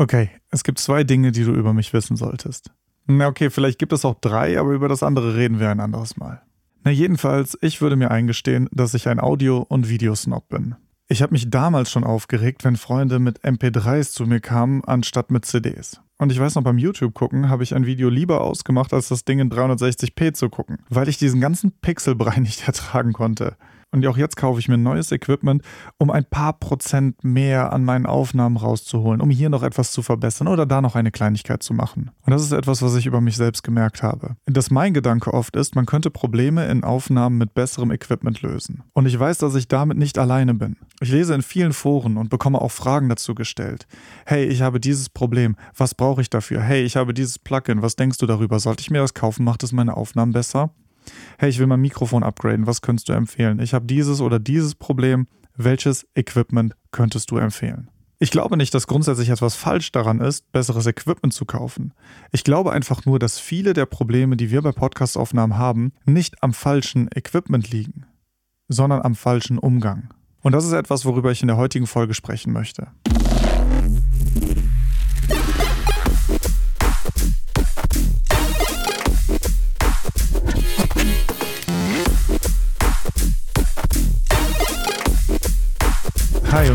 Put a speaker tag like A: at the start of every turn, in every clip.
A: Okay, es gibt zwei Dinge, die du über mich wissen solltest. Na okay, vielleicht gibt es auch drei, aber über das andere reden wir ein anderes Mal. Na jedenfalls, ich würde mir eingestehen, dass ich ein Audio- und Videosnob bin. Ich habe mich damals schon aufgeregt, wenn Freunde mit MP3s zu mir kamen, anstatt mit CDs. Und ich weiß noch, beim YouTube gucken habe ich ein Video lieber ausgemacht, als das Ding in 360p zu gucken, weil ich diesen ganzen Pixelbrei nicht ertragen konnte. Und auch jetzt kaufe ich mir neues Equipment, um ein paar Prozent mehr an meinen Aufnahmen rauszuholen, um hier noch etwas zu verbessern oder da noch eine Kleinigkeit zu machen. Und das ist etwas, was ich über mich selbst gemerkt habe. Dass mein Gedanke oft ist, man könnte Probleme in Aufnahmen mit besserem Equipment lösen. Und ich weiß, dass ich damit nicht alleine bin. Ich lese in vielen Foren und bekomme auch Fragen dazu gestellt. Hey, ich habe dieses Problem. Was brauche ich dafür? Hey, ich habe dieses Plugin. Was denkst du darüber? Sollte ich mir das kaufen? Macht es meine Aufnahmen besser? Hey, ich will mein Mikrofon upgraden, was könntest du empfehlen? Ich habe dieses oder dieses Problem, welches Equipment könntest du empfehlen? Ich glaube nicht, dass grundsätzlich etwas falsch daran ist, besseres Equipment zu kaufen. Ich glaube einfach nur, dass viele der Probleme, die wir bei Podcastaufnahmen haben, nicht am falschen Equipment liegen, sondern am falschen Umgang. Und das ist etwas, worüber ich in der heutigen Folge sprechen möchte.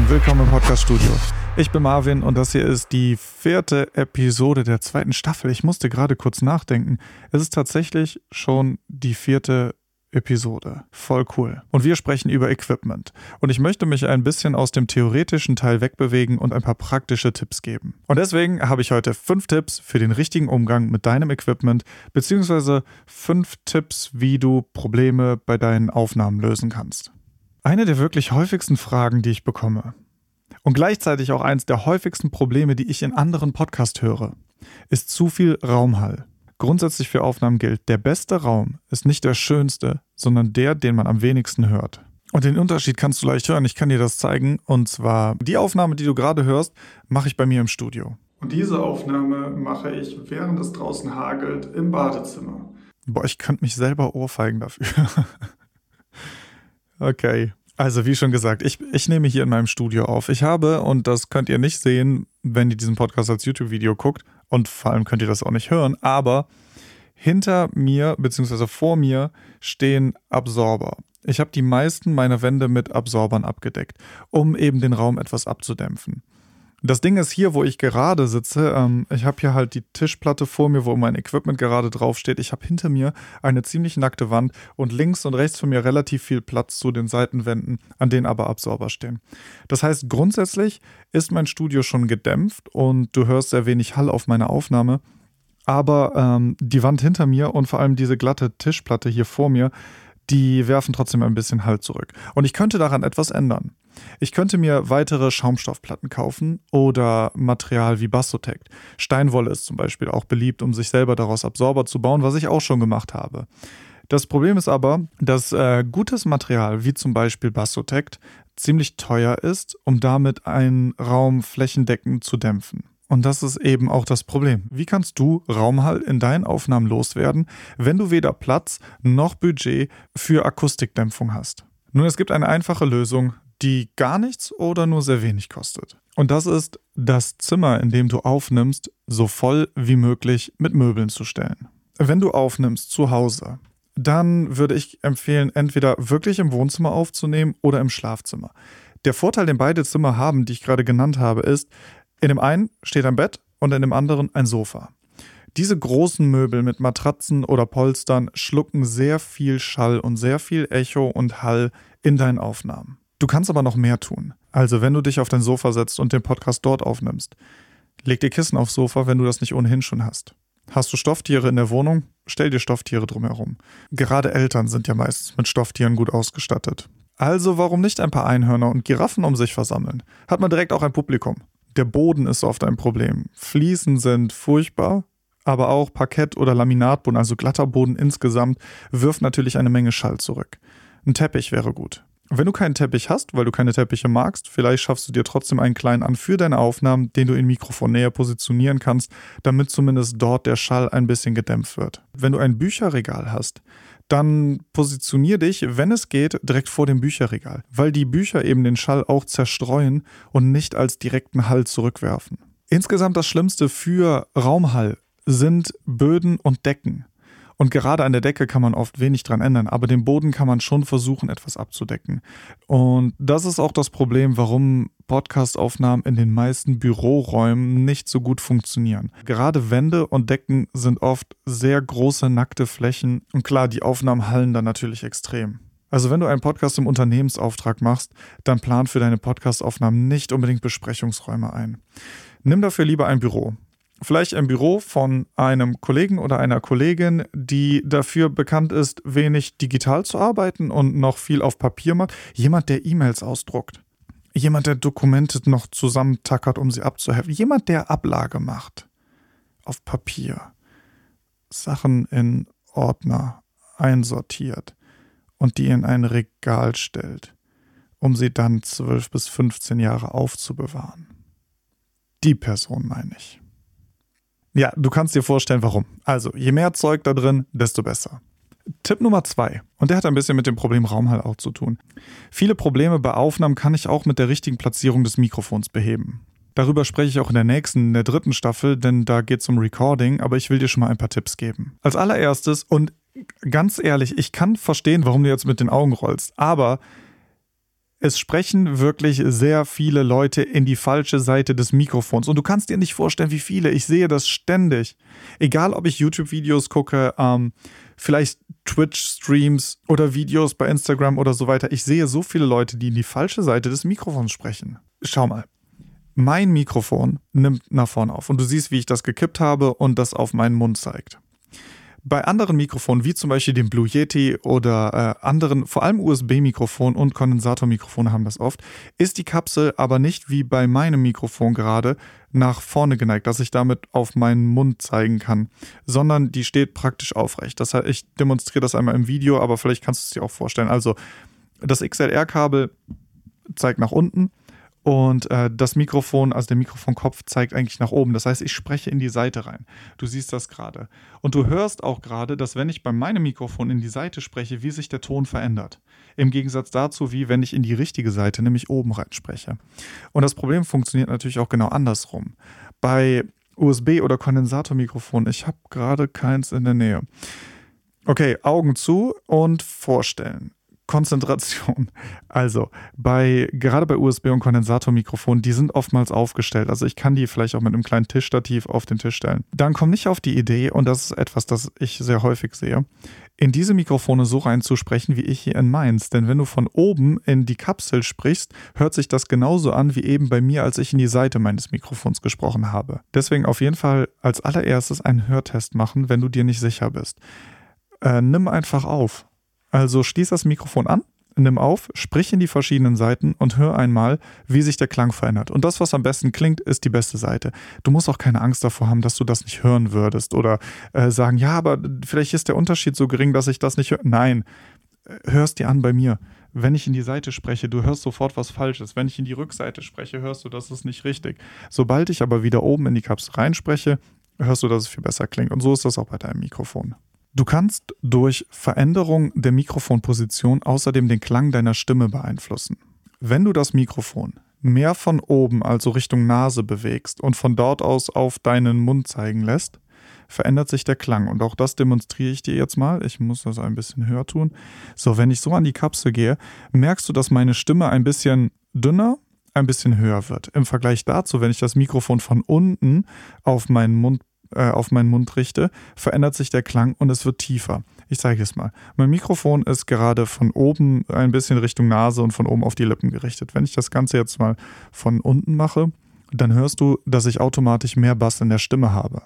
A: Und willkommen im Podcast Studio. Ich bin Marvin und das hier ist die vierte Episode der zweiten Staffel. Ich musste gerade kurz nachdenken. Es ist tatsächlich schon die vierte Episode. Voll cool. Und wir sprechen über Equipment. Und ich möchte mich ein bisschen aus dem theoretischen Teil wegbewegen und ein paar praktische Tipps geben. Und deswegen habe ich heute fünf Tipps für den richtigen Umgang mit deinem Equipment, beziehungsweise fünf Tipps, wie du Probleme bei deinen Aufnahmen lösen kannst. Eine der wirklich häufigsten Fragen, die ich bekomme, und gleichzeitig auch eines der häufigsten Probleme, die ich in anderen Podcasts höre, ist zu viel Raumhall. Grundsätzlich für Aufnahmen gilt, der beste Raum ist nicht der schönste, sondern der, den man am wenigsten hört. Und den Unterschied kannst du leicht hören. Ich kann dir das zeigen. Und zwar die Aufnahme, die du gerade hörst, mache ich bei mir im Studio. Und diese Aufnahme mache ich, während es draußen hagelt, im Badezimmer. Boah, ich könnte mich selber ohrfeigen dafür. Okay. Also wie schon gesagt, ich, ich nehme hier in meinem Studio auf. Ich habe, und das könnt ihr nicht sehen, wenn ihr diesen Podcast als YouTube-Video guckt, und vor allem könnt ihr das auch nicht hören, aber hinter mir bzw. vor mir stehen Absorber. Ich habe die meisten meiner Wände mit Absorbern abgedeckt, um eben den Raum etwas abzudämpfen. Das Ding ist hier, wo ich gerade sitze, ähm, ich habe hier halt die Tischplatte vor mir, wo mein Equipment gerade draufsteht. Ich habe hinter mir eine ziemlich nackte Wand und links und rechts von mir relativ viel Platz zu den Seitenwänden, an denen aber Absorber stehen. Das heißt, grundsätzlich ist mein Studio schon gedämpft und du hörst sehr wenig Hall auf meiner Aufnahme. Aber ähm, die Wand hinter mir und vor allem diese glatte Tischplatte hier vor mir, die werfen trotzdem ein bisschen Halt zurück. Und ich könnte daran etwas ändern. Ich könnte mir weitere Schaumstoffplatten kaufen oder Material wie Bassotect. Steinwolle ist zum Beispiel auch beliebt, um sich selber daraus Absorber zu bauen, was ich auch schon gemacht habe. Das Problem ist aber, dass äh, gutes Material wie zum Beispiel Bassotect ziemlich teuer ist, um damit einen Raum flächendeckend zu dämpfen. Und das ist eben auch das Problem. Wie kannst du Raumhall in deinen Aufnahmen loswerden, wenn du weder Platz noch Budget für Akustikdämpfung hast? Nun, es gibt eine einfache Lösung, die gar nichts oder nur sehr wenig kostet. Und das ist, das Zimmer, in dem du aufnimmst, so voll wie möglich mit Möbeln zu stellen. Wenn du aufnimmst zu Hause, dann würde ich empfehlen, entweder wirklich im Wohnzimmer aufzunehmen oder im Schlafzimmer. Der Vorteil, den beide Zimmer haben, die ich gerade genannt habe, ist, in dem einen steht ein Bett und in dem anderen ein Sofa. Diese großen Möbel mit Matratzen oder Polstern schlucken sehr viel Schall und sehr viel Echo und Hall in deinen Aufnahmen. Du kannst aber noch mehr tun. Also, wenn du dich auf dein Sofa setzt und den Podcast dort aufnimmst, leg dir Kissen aufs Sofa, wenn du das nicht ohnehin schon hast. Hast du Stofftiere in der Wohnung? Stell dir Stofftiere drumherum. Gerade Eltern sind ja meistens mit Stofftieren gut ausgestattet. Also warum nicht ein paar Einhörner und Giraffen um sich versammeln? Hat man direkt auch ein Publikum. Der Boden ist oft ein Problem. Fliesen sind furchtbar, aber auch Parkett oder Laminatboden, also glatter Boden insgesamt, wirft natürlich eine Menge Schall zurück. Ein Teppich wäre gut. Wenn du keinen Teppich hast, weil du keine Teppiche magst, vielleicht schaffst du dir trotzdem einen kleinen an für deine Aufnahmen, den du in Mikrofon näher positionieren kannst, damit zumindest dort der Schall ein bisschen gedämpft wird. Wenn du ein Bücherregal hast, dann positionier dich, wenn es geht, direkt vor dem Bücherregal, weil die Bücher eben den Schall auch zerstreuen und nicht als direkten Hall zurückwerfen. Insgesamt das Schlimmste für Raumhall sind Böden und Decken. Und gerade an der Decke kann man oft wenig dran ändern, aber den Boden kann man schon versuchen, etwas abzudecken. Und das ist auch das Problem, warum Podcastaufnahmen in den meisten Büroräumen nicht so gut funktionieren. Gerade Wände und Decken sind oft sehr große, nackte Flächen. Und klar, die Aufnahmen hallen dann natürlich extrem. Also wenn du einen Podcast im Unternehmensauftrag machst, dann plan für deine Podcastaufnahmen nicht unbedingt Besprechungsräume ein. Nimm dafür lieber ein Büro vielleicht ein Büro von einem Kollegen oder einer Kollegin, die dafür bekannt ist, wenig digital zu arbeiten und noch viel auf Papier macht. Jemand, der E-Mails ausdruckt. Jemand, der Dokumente noch zusammentackert, um sie abzuheften. Jemand, der Ablage macht. Auf Papier. Sachen in Ordner einsortiert und die in ein Regal stellt, um sie dann 12 bis 15 Jahre aufzubewahren. Die Person meine ich. Ja, du kannst dir vorstellen, warum. Also, je mehr Zeug da drin, desto besser. Tipp Nummer zwei, und der hat ein bisschen mit dem Problem Raumhall auch zu tun. Viele Probleme bei Aufnahmen kann ich auch mit der richtigen Platzierung des Mikrofons beheben. Darüber spreche ich auch in der nächsten, in der dritten Staffel, denn da geht es um Recording, aber ich will dir schon mal ein paar Tipps geben. Als allererstes, und ganz ehrlich, ich kann verstehen, warum du jetzt mit den Augen rollst, aber es sprechen wirklich sehr viele Leute in die falsche Seite des Mikrofons. Und du kannst dir nicht vorstellen, wie viele. Ich sehe das ständig. Egal, ob ich YouTube-Videos gucke, ähm, vielleicht Twitch-Streams oder Videos bei Instagram oder so weiter. Ich sehe so viele Leute, die in die falsche Seite des Mikrofons sprechen. Schau mal. Mein Mikrofon nimmt nach vorne auf und du siehst, wie ich das gekippt habe und das auf meinen Mund zeigt. Bei anderen Mikrofonen, wie zum Beispiel dem Blue Yeti oder äh, anderen, vor allem USB-Mikrofonen und Kondensatormikrofone haben das oft, ist die Kapsel aber nicht wie bei meinem Mikrofon gerade nach vorne geneigt, dass ich damit auf meinen Mund zeigen kann, sondern die steht praktisch aufrecht. Das heißt, ich demonstriere das einmal im Video, aber vielleicht kannst du es dir auch vorstellen. Also das XLR-Kabel zeigt nach unten und äh, das Mikrofon, also der Mikrofonkopf zeigt eigentlich nach oben. Das heißt, ich spreche in die Seite rein. Du siehst das gerade. Und du hörst auch gerade, dass wenn ich bei meinem Mikrofon in die Seite spreche, wie sich der Ton verändert. Im Gegensatz dazu, wie wenn ich in die richtige Seite, nämlich oben rein spreche. Und das Problem funktioniert natürlich auch genau andersrum. Bei USB- oder Kondensatormikrofon, ich habe gerade keins in der Nähe. Okay, Augen zu und vorstellen. Konzentration. Also bei gerade bei USB und Kondensatormikrofonen, die sind oftmals aufgestellt. Also ich kann die vielleicht auch mit einem kleinen Tischstativ auf den Tisch stellen. Dann komm nicht auf die Idee, und das ist etwas, das ich sehr häufig sehe, in diese Mikrofone so reinzusprechen, wie ich hier in meins. Denn wenn du von oben in die Kapsel sprichst, hört sich das genauso an wie eben bei mir, als ich in die Seite meines Mikrofons gesprochen habe. Deswegen auf jeden Fall als allererstes einen Hörtest machen, wenn du dir nicht sicher bist. Äh, nimm einfach auf also schließ das Mikrofon an, nimm auf, sprich in die verschiedenen Seiten und hör einmal, wie sich der Klang verändert. Und das, was am besten klingt, ist die beste Seite. Du musst auch keine Angst davor haben, dass du das nicht hören würdest oder äh, sagen, ja, aber vielleicht ist der Unterschied so gering, dass ich das nicht höre. Nein, hörst dir an bei mir. Wenn ich in die Seite spreche, du hörst sofort was Falsches. Wenn ich in die Rückseite spreche, hörst du, das ist nicht richtig. Sobald ich aber wieder oben in die Kapsel reinspreche, hörst du, dass es viel besser klingt. Und so ist das auch bei deinem Mikrofon. Du kannst durch Veränderung der Mikrofonposition außerdem den Klang deiner Stimme beeinflussen. Wenn du das Mikrofon mehr von oben, also Richtung Nase bewegst und von dort aus auf deinen Mund zeigen lässt, verändert sich der Klang. Und auch das demonstriere ich dir jetzt mal. Ich muss das ein bisschen höher tun. So, wenn ich so an die Kapsel gehe, merkst du, dass meine Stimme ein bisschen dünner, ein bisschen höher wird. Im Vergleich dazu, wenn ich das Mikrofon von unten auf meinen Mund äh, auf meinen Mund richte, verändert sich der Klang und es wird tiefer. Ich zeige es mal. Mein Mikrofon ist gerade von oben ein bisschen Richtung Nase und von oben auf die Lippen gerichtet. Wenn ich das Ganze jetzt mal von unten mache, dann hörst du, dass ich automatisch mehr Bass in der Stimme habe.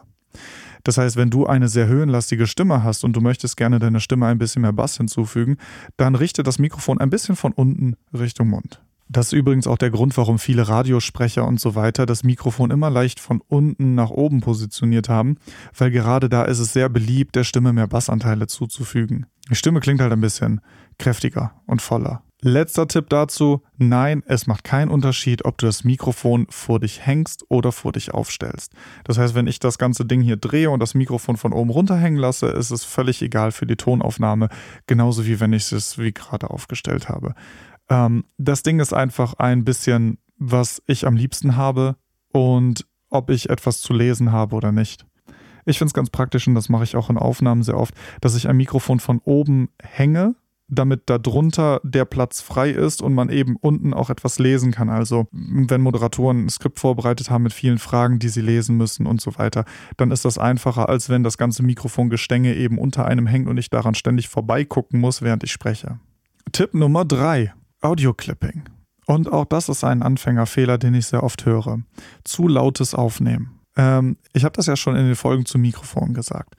A: Das heißt, wenn du eine sehr höhenlastige Stimme hast und du möchtest gerne deiner Stimme ein bisschen mehr Bass hinzufügen, dann richte das Mikrofon ein bisschen von unten Richtung Mund. Das ist übrigens auch der Grund, warum viele Radiosprecher und so weiter das Mikrofon immer leicht von unten nach oben positioniert haben, weil gerade da ist es sehr beliebt, der Stimme mehr Bassanteile zuzufügen. Die Stimme klingt halt ein bisschen kräftiger und voller. Letzter Tipp dazu, nein, es macht keinen Unterschied, ob du das Mikrofon vor dich hängst oder vor dich aufstellst. Das heißt, wenn ich das ganze Ding hier drehe und das Mikrofon von oben runterhängen lasse, ist es völlig egal für die Tonaufnahme, genauso wie wenn ich es wie gerade aufgestellt habe. Ähm, das Ding ist einfach ein bisschen, was ich am liebsten habe. Und ob ich etwas zu lesen habe oder nicht. Ich finde es ganz praktisch und das mache ich auch in Aufnahmen sehr oft, dass ich ein Mikrofon von oben hänge, damit darunter der Platz frei ist und man eben unten auch etwas lesen kann. Also wenn Moderatoren ein Skript vorbereitet haben mit vielen Fragen, die sie lesen müssen und so weiter, dann ist das einfacher, als wenn das ganze Mikrofongestänge eben unter einem hängt und ich daran ständig vorbeigucken muss, während ich spreche. Tipp Nummer drei: Audio-Clipping. Und auch das ist ein Anfängerfehler, den ich sehr oft höre. Zu lautes Aufnehmen. Ähm, ich habe das ja schon in den Folgen zum Mikrofon gesagt.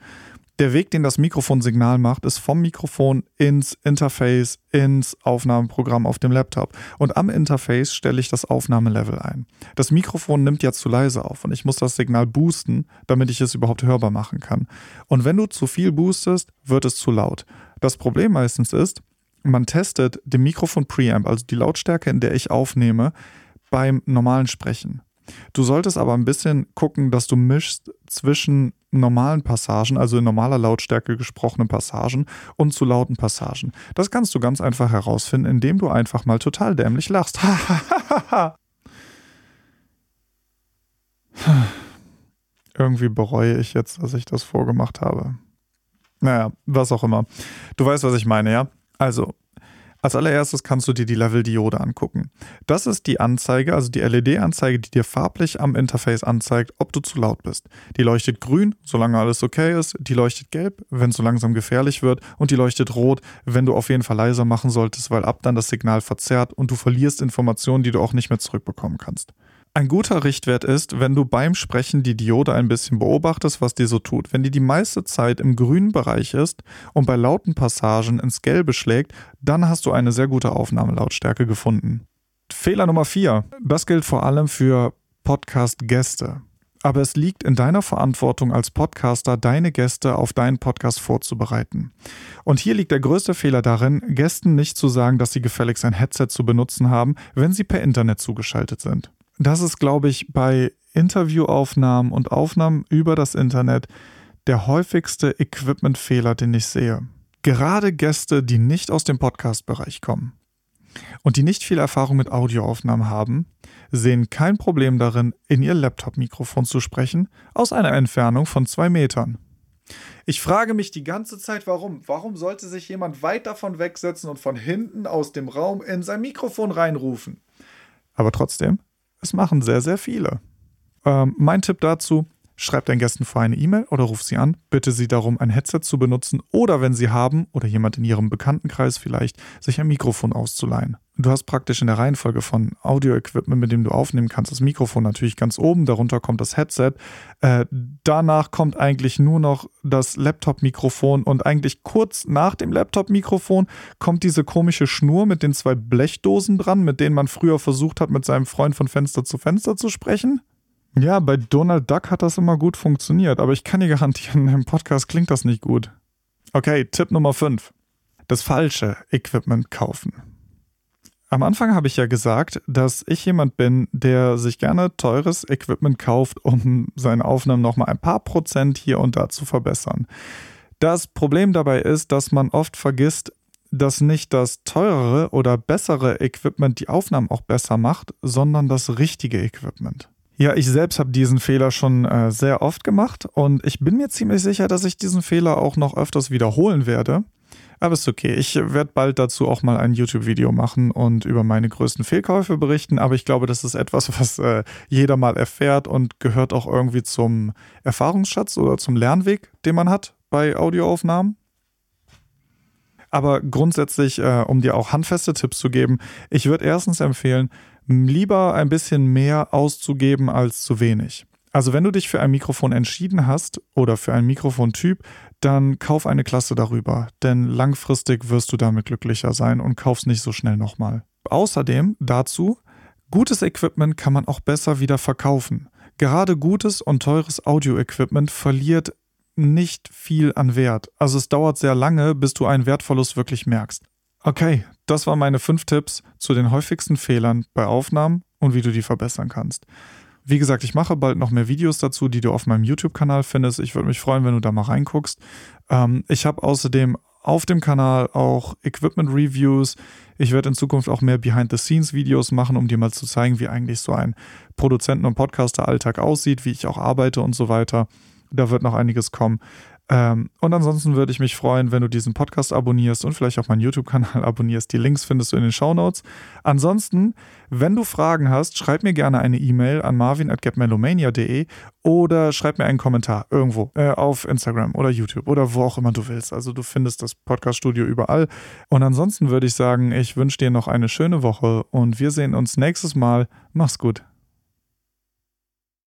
A: Der Weg, den das Mikrofonsignal macht, ist vom Mikrofon ins Interface, ins Aufnahmeprogramm auf dem Laptop. Und am Interface stelle ich das Aufnahmelevel ein. Das Mikrofon nimmt ja zu leise auf und ich muss das Signal boosten, damit ich es überhaupt hörbar machen kann. Und wenn du zu viel boostest, wird es zu laut. Das Problem meistens ist, man testet den Mikrofon Preamp, also die Lautstärke, in der ich aufnehme, beim normalen Sprechen. Du solltest aber ein bisschen gucken, dass du mischst zwischen normalen Passagen, also in normaler Lautstärke gesprochenen Passagen und zu lauten Passagen. Das kannst du ganz einfach herausfinden, indem du einfach mal total dämlich lachst. Irgendwie bereue ich jetzt, dass ich das vorgemacht habe. Naja, was auch immer. Du weißt, was ich meine, ja? Also, als allererstes kannst du dir die Level-Diode angucken. Das ist die Anzeige, also die LED-Anzeige, die dir farblich am Interface anzeigt, ob du zu laut bist. Die leuchtet grün, solange alles okay ist, die leuchtet gelb, wenn es so langsam gefährlich wird, und die leuchtet rot, wenn du auf jeden Fall leiser machen solltest, weil ab dann das Signal verzerrt und du verlierst Informationen, die du auch nicht mehr zurückbekommen kannst. Ein guter Richtwert ist, wenn du beim Sprechen die Diode ein bisschen beobachtest, was die so tut. Wenn die die meiste Zeit im grünen Bereich ist und bei lauten Passagen ins Gelbe schlägt, dann hast du eine sehr gute Aufnahmelautstärke gefunden. Fehler Nummer 4. Das gilt vor allem für Podcast-Gäste. Aber es liegt in deiner Verantwortung als Podcaster, deine Gäste auf deinen Podcast vorzubereiten. Und hier liegt der größte Fehler darin, Gästen nicht zu sagen, dass sie gefälligst ein Headset zu benutzen haben, wenn sie per Internet zugeschaltet sind das ist, glaube ich, bei Interviewaufnahmen und Aufnahmen über das Internet der häufigste Equipment-Fehler, den ich sehe. Gerade Gäste, die nicht aus dem Podcast-Bereich kommen und die nicht viel Erfahrung mit Audioaufnahmen haben, sehen kein Problem darin, in ihr Laptop-Mikrofon zu sprechen, aus einer Entfernung von zwei Metern. Ich frage mich die ganze Zeit, warum. Warum sollte sich jemand weit davon wegsetzen und von hinten aus dem Raum in sein Mikrofon reinrufen? Aber trotzdem, es machen sehr, sehr viele. Ähm, mein Tipp dazu, schreib deinen Gästen vor eine E-Mail oder ruf sie an, bitte sie darum, ein Headset zu benutzen oder wenn sie haben oder jemand in ihrem Bekanntenkreis vielleicht, sich ein Mikrofon auszuleihen. Du hast praktisch in der Reihenfolge von Audio-Equipment, mit dem du aufnehmen kannst, das Mikrofon natürlich ganz oben, darunter kommt das Headset. Äh, danach kommt eigentlich nur noch das Laptop-Mikrofon und eigentlich kurz nach dem Laptop-Mikrofon kommt diese komische Schnur mit den zwei Blechdosen dran, mit denen man früher versucht hat, mit seinem Freund von Fenster zu Fenster zu sprechen. Ja, bei Donald Duck hat das immer gut funktioniert, aber ich kann dir garantieren, im Podcast klingt das nicht gut. Okay, Tipp Nummer 5. Das falsche Equipment kaufen. Am Anfang habe ich ja gesagt, dass ich jemand bin, der sich gerne teures Equipment kauft, um seine Aufnahmen nochmal ein paar Prozent hier und da zu verbessern. Das Problem dabei ist, dass man oft vergisst, dass nicht das teurere oder bessere Equipment die Aufnahmen auch besser macht, sondern das richtige Equipment. Ja, ich selbst habe diesen Fehler schon äh, sehr oft gemacht und ich bin mir ziemlich sicher, dass ich diesen Fehler auch noch öfters wiederholen werde. Aber ist okay. Ich werde bald dazu auch mal ein YouTube-Video machen und über meine größten Fehlkäufe berichten. Aber ich glaube, das ist etwas, was äh, jeder mal erfährt und gehört auch irgendwie zum Erfahrungsschatz oder zum Lernweg, den man hat bei Audioaufnahmen. Aber grundsätzlich, äh, um dir auch handfeste Tipps zu geben, ich würde erstens empfehlen, lieber ein bisschen mehr auszugeben als zu wenig. Also wenn du dich für ein Mikrofon entschieden hast oder für einen Mikrofontyp, dann kauf eine Klasse darüber, denn langfristig wirst du damit glücklicher sein und kaufst nicht so schnell nochmal. Außerdem dazu, gutes Equipment kann man auch besser wieder verkaufen. Gerade gutes und teures Audio-Equipment verliert nicht viel an Wert. Also es dauert sehr lange, bis du einen Wertverlust wirklich merkst. Okay, das waren meine fünf Tipps zu den häufigsten Fehlern bei Aufnahmen und wie du die verbessern kannst. Wie gesagt, ich mache bald noch mehr Videos dazu, die du auf meinem YouTube-Kanal findest. Ich würde mich freuen, wenn du da mal reinguckst. Ähm, ich habe außerdem auf dem Kanal auch Equipment-Reviews. Ich werde in Zukunft auch mehr Behind-the-Scenes-Videos machen, um dir mal zu zeigen, wie eigentlich so ein Produzenten- und Podcaster-Alltag aussieht, wie ich auch arbeite und so weiter. Da wird noch einiges kommen. Ähm, und ansonsten würde ich mich freuen, wenn du diesen Podcast abonnierst und vielleicht auch meinen YouTube-Kanal abonnierst. Die Links findest du in den Show Notes. Ansonsten, wenn du Fragen hast, schreib mir gerne eine E-Mail an marvin.getmelomania.de oder schreib mir einen Kommentar irgendwo äh, auf Instagram oder YouTube oder wo auch immer du willst. Also du findest das Podcast-Studio überall. Und ansonsten würde ich sagen, ich wünsche dir noch eine schöne Woche und wir sehen uns nächstes Mal. Mach's gut.